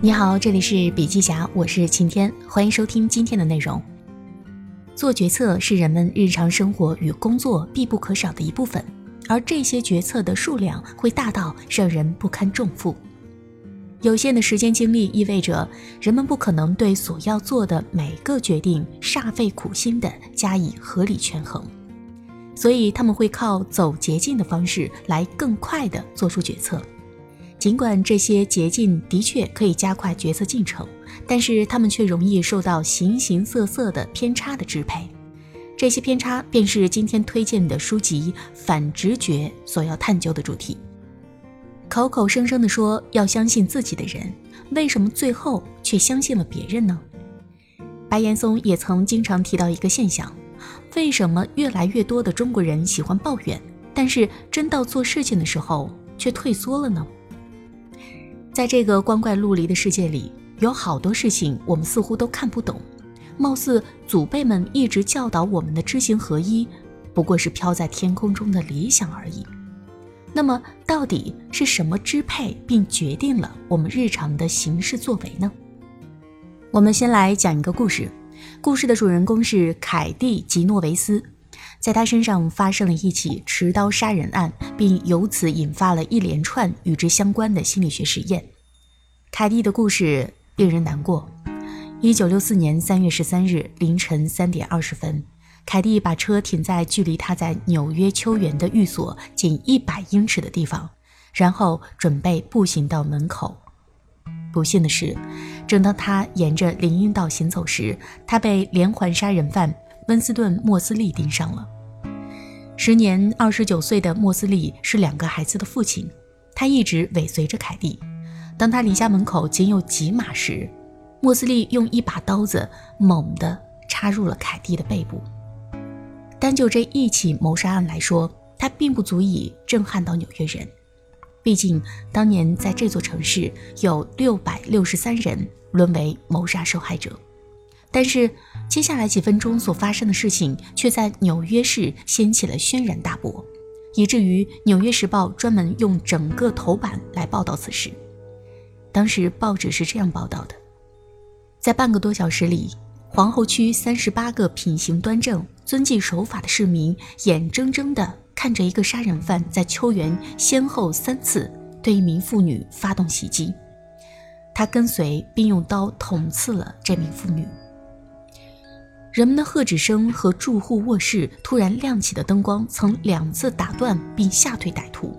你好，这里是笔记侠，我是晴天，欢迎收听今天的内容。做决策是人们日常生活与工作必不可少的一部分，而这些决策的数量会大到让人不堪重负。有限的时间精力意味着人们不可能对所要做的每个决定煞费苦心地加以合理权衡，所以他们会靠走捷径的方式来更快地做出决策。尽管这些捷径的确可以加快决策进程，但是他们却容易受到形形色色的偏差的支配。这些偏差便是今天推荐的书籍《反直觉》所要探究的主题。口口声声地说要相信自己的人，为什么最后却相信了别人呢？白岩松也曾经常提到一个现象：为什么越来越多的中国人喜欢抱怨，但是真到做事情的时候却退缩了呢？在这个光怪陆离的世界里，有好多事情我们似乎都看不懂。貌似祖辈们一直教导我们的知行合一，不过是飘在天空中的理想而已。那么，到底是什么支配并决定了我们日常的行事作为呢？我们先来讲一个故事。故事的主人公是凯蒂·吉诺维斯。在他身上发生了一起持刀杀人案，并由此引发了一连串与之相关的心理学实验。凯蒂的故事令人难过。一九六四年三月十三日凌晨三点二十分，凯蒂把车停在距离他在纽约秋园的寓所仅一百英尺的地方，然后准备步行到门口。不幸的是，正当他沿着林荫道行走时，他被连环杀人犯。温斯顿·莫斯利盯上了。时年二十九岁的莫斯利是两个孩子的父亲，他一直尾随着凯蒂。当他离家门口仅有几码时，莫斯利用一把刀子猛地插入了凯蒂的背部。单就这一起谋杀案来说，它并不足以震撼到纽约人。毕竟当年在这座城市有六百六十三人沦为谋杀受害者。但是，接下来几分钟所发生的事情却在纽约市掀起了轩然大波，以至于《纽约时报》专门用整个头版来报道此事。当时报纸是这样报道的：在半个多小时里，皇后区三十八个品行端正、遵纪守法的市民，眼睁睁地看着一个杀人犯在秋园先后三次对一名妇女发动袭击，他跟随并用刀捅刺了这名妇女。人们的喝止声和住户卧室突然亮起的灯光曾两次打断并吓退歹徒，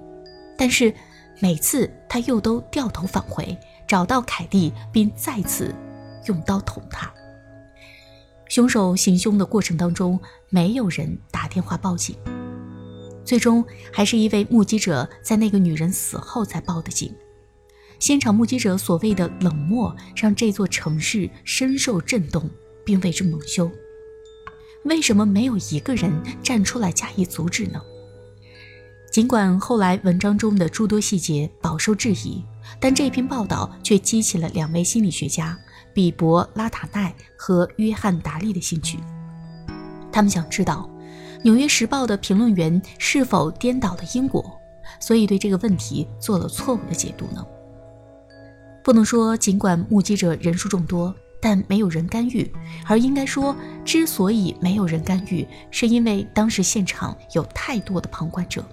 但是每次他又都掉头返回，找到凯蒂，并再次用刀捅他。凶手行凶的过程当中，没有人打电话报警，最终还是一位目击者在那个女人死后才报的警。现场目击者所谓的冷漠，让这座城市深受震动，并为之蒙羞。为什么没有一个人站出来加以阻止呢？尽管后来文章中的诸多细节饱受质疑，但这篇报道却激起了两位心理学家比伯·拉塔奈和约翰·达利的兴趣。他们想知道《纽约时报》的评论员是否颠倒了因果，所以对这个问题做了错误的解读呢？不能说，尽管目击者人数众多。但没有人干预，而应该说，之所以没有人干预，是因为当时现场有太多的旁观者。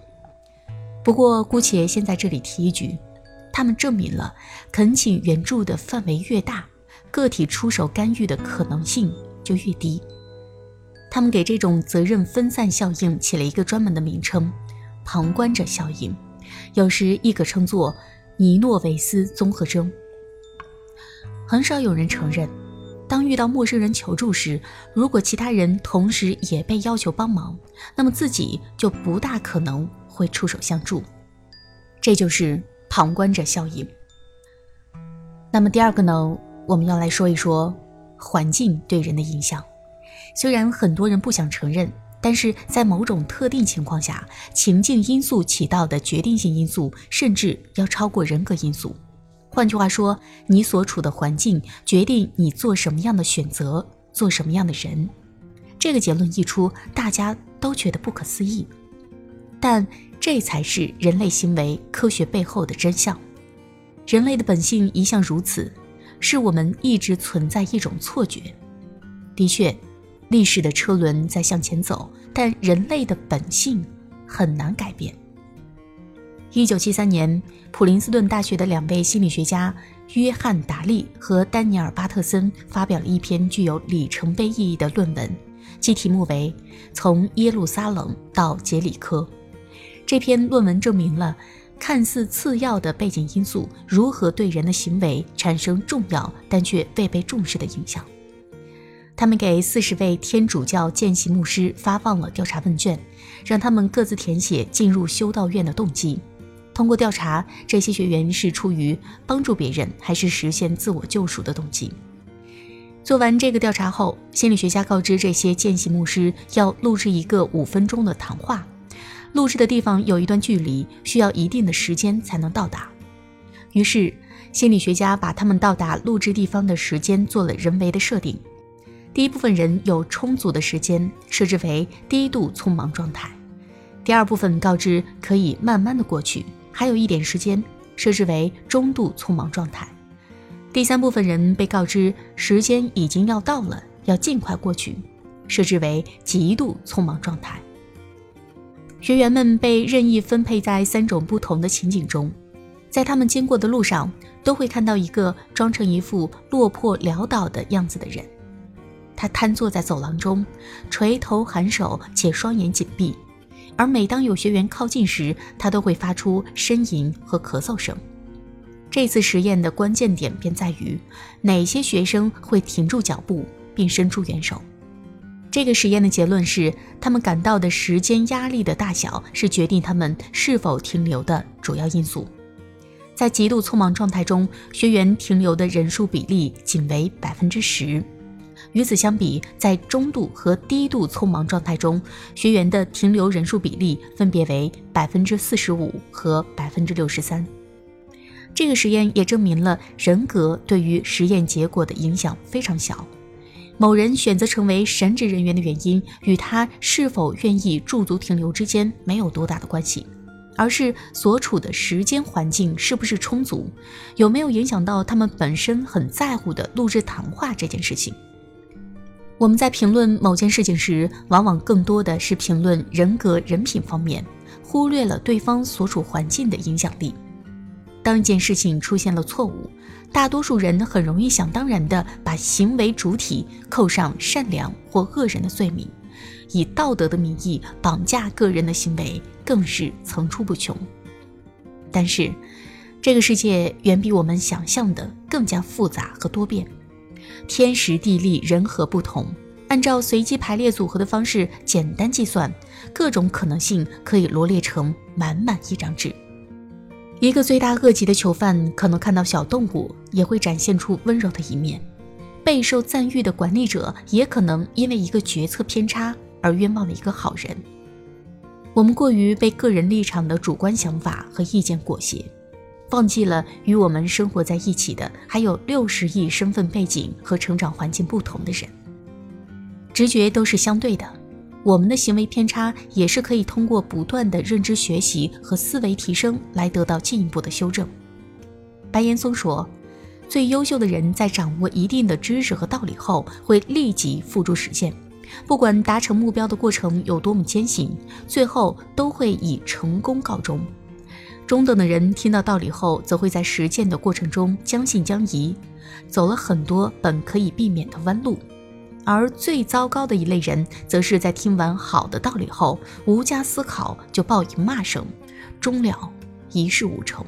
不过，姑且先在这里提一句，他们证明了，恳请援助的范围越大，个体出手干预的可能性就越低。他们给这种责任分散效应起了一个专门的名称——旁观者效应，有时亦可称作尼诺维斯综合征。很少有人承认，当遇到陌生人求助时，如果其他人同时也被要求帮忙，那么自己就不大可能会出手相助。这就是旁观者效应。那么第二个呢？我们要来说一说环境对人的影响。虽然很多人不想承认，但是在某种特定情况下，情境因素起到的决定性因素，甚至要超过人格因素。换句话说，你所处的环境决定你做什么样的选择，做什么样的人。这个结论一出，大家都觉得不可思议，但这才是人类行为科学背后的真相。人类的本性一向如此，是我们一直存在一种错觉。的确，历史的车轮在向前走，但人类的本性很难改变。一九七三年，普林斯顿大学的两位心理学家约翰·达利和丹尼尔·巴特森发表了一篇具有里程碑意义的论文，其题目为《从耶路撒冷到杰里科》。这篇论文证明了。看似次要的背景因素如何对人的行为产生重要但却未被重视的影响？他们给四十位天主教见习牧师发放了调查问卷，让他们各自填写进入修道院的动机。通过调查，这些学员是出于帮助别人还是实现自我救赎的动机。做完这个调查后，心理学家告知这些见习牧师要录制一个五分钟的谈话。录制的地方有一段距离，需要一定的时间才能到达。于是，心理学家把他们到达录制地方的时间做了人为的设定。第一部分人有充足的时间，设置为低度匆忙状态；第二部分告知可以慢慢的过去，还有一点时间，设置为中度匆忙状态；第三部分人被告知时间已经要到了，要尽快过去，设置为极度匆忙状态。学员们被任意分配在三种不同的情景中，在他们经过的路上，都会看到一个装成一副落魄潦倒的样子的人。他瘫坐在走廊中，垂头颔首，且双眼紧闭。而每当有学员靠近时，他都会发出呻吟和咳嗽声。这次实验的关键点便在于，哪些学生会停住脚步并伸出援手。这个实验的结论是，他们感到的时间压力的大小是决定他们是否停留的主要因素。在极度匆忙状态中，学员停留的人数比例仅为百分之十；与此相比，在中度和低度匆忙状态中，学员的停留人数比例分别为百分之四十五和百分之六十三。这个实验也证明了人格对于实验结果的影响非常小。某人选择成为神职人员的原因，与他是否愿意驻足停留之间没有多大的关系，而是所处的时间环境是不是充足，有没有影响到他们本身很在乎的录制谈话这件事情。我们在评论某件事情时，往往更多的是评论人格、人品方面，忽略了对方所处环境的影响力。当一件事情出现了错误，大多数人很容易想当然地把行为主体扣上善良或恶人的罪名，以道德的名义绑架个人的行为更是层出不穷。但是，这个世界远比我们想象的更加复杂和多变，天时地利人和不同，按照随机排列组合的方式简单计算，各种可能性可以罗列成满满一张纸。一个罪大恶极的囚犯可能看到小动物，也会展现出温柔的一面；备受赞誉的管理者也可能因为一个决策偏差而冤枉了一个好人。我们过于被个人立场的主观想法和意见裹挟，忘记了与我们生活在一起的还有六十亿身份背景和成长环境不同的人。直觉都是相对的。我们的行为偏差也是可以通过不断的认知学习和思维提升来得到进一步的修正。白岩松说：“最优秀的人在掌握一定的知识和道理后，会立即付诸实践，不管达成目标的过程有多么艰辛，最后都会以成功告终。中等的人听到道理后，则会在实践的过程中将信将疑，走了很多本可以避免的弯路。”而最糟糕的一类人，则是在听完好的道理后，无加思考就报以骂声，终了一事无成。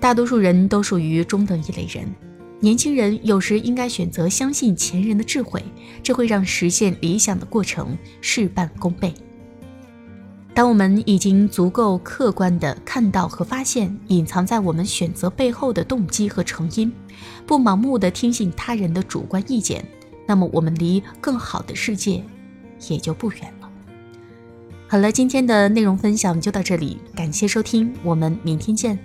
大多数人都属于中等一类人。年轻人有时应该选择相信前人的智慧，这会让实现理想的过程事半功倍。当我们已经足够客观地看到和发现隐藏在我们选择背后的动机和成因，不盲目地听信他人的主观意见。那么我们离更好的世界也就不远了。好了，今天的内容分享就到这里，感谢收听，我们明天见。